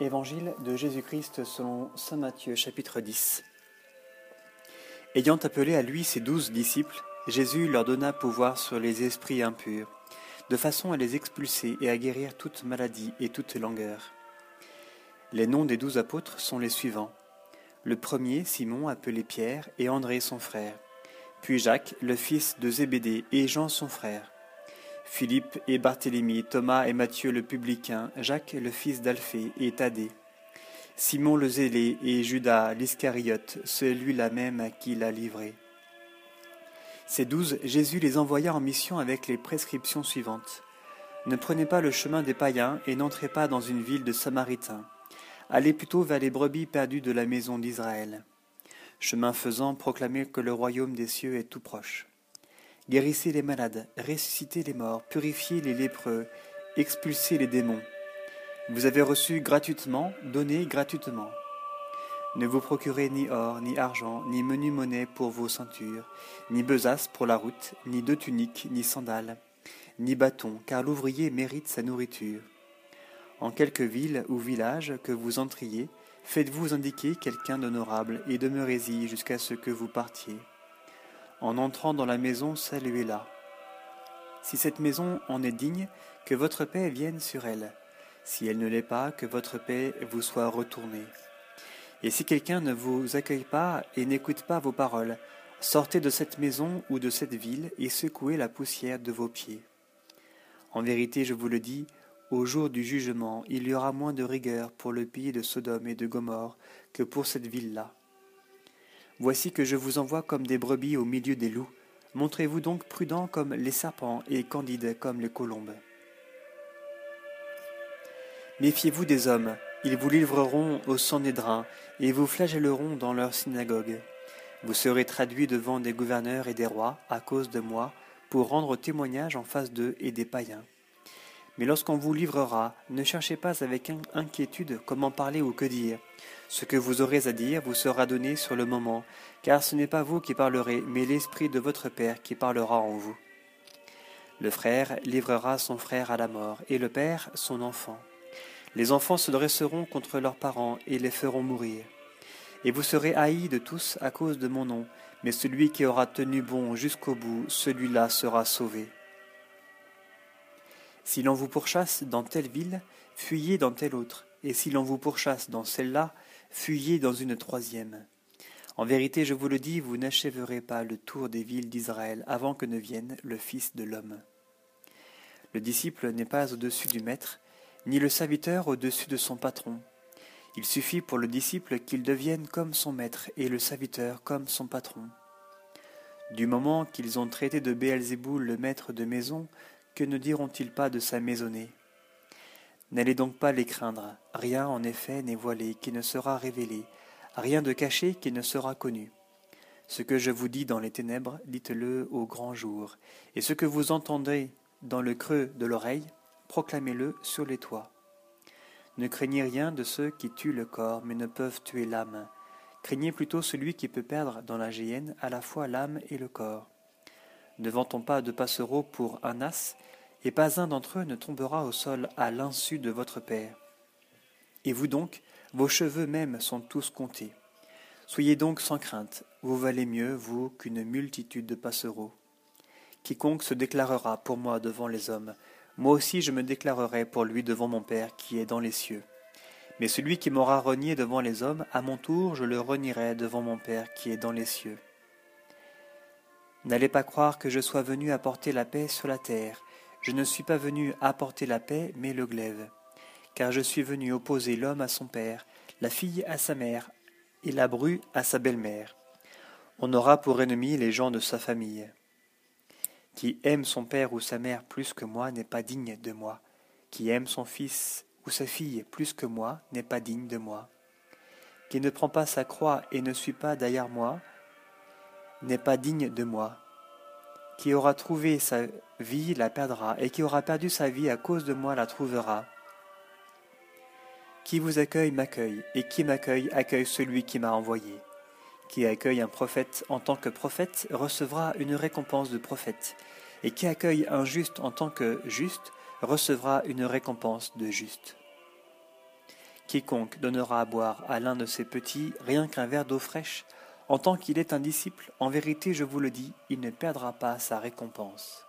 Évangile de Jésus-Christ selon Saint Matthieu chapitre 10 Ayant appelé à lui ses douze disciples, Jésus leur donna pouvoir sur les esprits impurs, de façon à les expulser et à guérir toute maladie et toute langueur. Les noms des douze apôtres sont les suivants. Le premier, Simon, appelé Pierre, et André son frère, puis Jacques, le fils de Zébédée, et Jean son frère, Philippe et Barthélemy, Thomas et Matthieu le publicain, Jacques le fils d'Alphée et Thaddée, Simon le zélé et Judas l'Iscariote, celui-là même à qui l'a livré. Ces douze, Jésus les envoya en mission avec les prescriptions suivantes. Ne prenez pas le chemin des païens et n'entrez pas dans une ville de Samaritains. Allez plutôt vers les brebis perdues de la maison d'Israël. Chemin faisant, proclamez que le royaume des cieux est tout proche. Guérissez les malades, ressuscitez les morts, purifiez les lépreux, expulsez les démons. Vous avez reçu gratuitement, donnez gratuitement. Ne vous procurez ni or, ni argent, ni menu monnaie pour vos ceintures, ni besace pour la route, ni deux tuniques, ni sandales, ni bâton, car l'ouvrier mérite sa nourriture. En quelque ville ou village que vous entriez, faites-vous indiquer quelqu'un d'honorable et demeurez-y jusqu'à ce que vous partiez. En entrant dans la maison, saluez-la. Si cette maison en est digne, que votre paix vienne sur elle. Si elle ne l'est pas, que votre paix vous soit retournée. Et si quelqu'un ne vous accueille pas et n'écoute pas vos paroles, sortez de cette maison ou de cette ville et secouez la poussière de vos pieds. En vérité, je vous le dis, au jour du jugement, il y aura moins de rigueur pour le pays de Sodome et de Gomorre que pour cette ville-là. Voici que je vous envoie comme des brebis au milieu des loups. Montrez-vous donc prudents comme les serpents et candides comme les colombes. Méfiez-vous des hommes, ils vous livreront au Sanhédrin et vous flagelleront dans leur synagogue. Vous serez traduits devant des gouverneurs et des rois à cause de moi pour rendre témoignage en face d'eux et des païens. Mais lorsqu'on vous livrera, ne cherchez pas avec inquiétude comment parler ou que dire. Ce que vous aurez à dire vous sera donné sur le moment, car ce n'est pas vous qui parlerez, mais l'Esprit de votre Père qui parlera en vous. Le frère livrera son frère à la mort, et le Père son enfant. Les enfants se dresseront contre leurs parents et les feront mourir. Et vous serez haïs de tous à cause de mon nom, mais celui qui aura tenu bon jusqu'au bout, celui-là sera sauvé. Si l'on vous pourchasse dans telle ville, fuyez dans telle autre, et si l'on vous pourchasse dans celle-là, fuyez dans une troisième. En vérité, je vous le dis, vous n'achèverez pas le tour des villes d'Israël avant que ne vienne le Fils de l'homme. Le disciple n'est pas au-dessus du maître, ni le serviteur au-dessus de son patron. Il suffit pour le disciple qu'il devienne comme son maître et le serviteur comme son patron. Du moment qu'ils ont traité de Béelzéboul le maître de maison, que ne diront-ils pas de sa maisonnée? N'allez donc pas les craindre, rien en effet n'est voilé qui ne sera révélé, rien de caché qui ne sera connu. Ce que je vous dis dans les ténèbres, dites-le au grand jour, et ce que vous entendez dans le creux de l'oreille, proclamez-le sur les toits. Ne craignez rien de ceux qui tuent le corps, mais ne peuvent tuer l'âme. Craignez plutôt celui qui peut perdre dans la géhenne à la fois l'âme et le corps. Ne vantons pas de passereaux pour un as, et pas un d'entre eux ne tombera au sol à l'insu de votre Père. Et vous donc, vos cheveux même sont tous comptés. Soyez donc sans crainte, vous valez mieux, vous, qu'une multitude de passereaux. Quiconque se déclarera pour moi devant les hommes, moi aussi je me déclarerai pour lui devant mon Père qui est dans les cieux. Mais celui qui m'aura renié devant les hommes, à mon tour je le renierai devant mon Père qui est dans les cieux. N'allez pas croire que je sois venu apporter la paix sur la terre. Je ne suis pas venu apporter la paix, mais le glaive. Car je suis venu opposer l'homme à son père, la fille à sa mère, et la bru à sa belle-mère. On aura pour ennemis les gens de sa famille. Qui aime son père ou sa mère plus que moi n'est pas digne de moi. Qui aime son fils ou sa fille plus que moi n'est pas digne de moi. Qui ne prend pas sa croix et ne suit pas derrière moi n'est pas digne de moi. Qui aura trouvé sa vie la perdra, et qui aura perdu sa vie à cause de moi la trouvera. Qui vous accueille m'accueille, et qui m'accueille accueille celui qui m'a envoyé. Qui accueille un prophète en tant que prophète recevra une récompense de prophète, et qui accueille un juste en tant que juste recevra une récompense de juste. Quiconque donnera à boire à l'un de ces petits rien qu'un verre d'eau fraîche, en tant qu'il est un disciple, en vérité je vous le dis, il ne perdra pas sa récompense.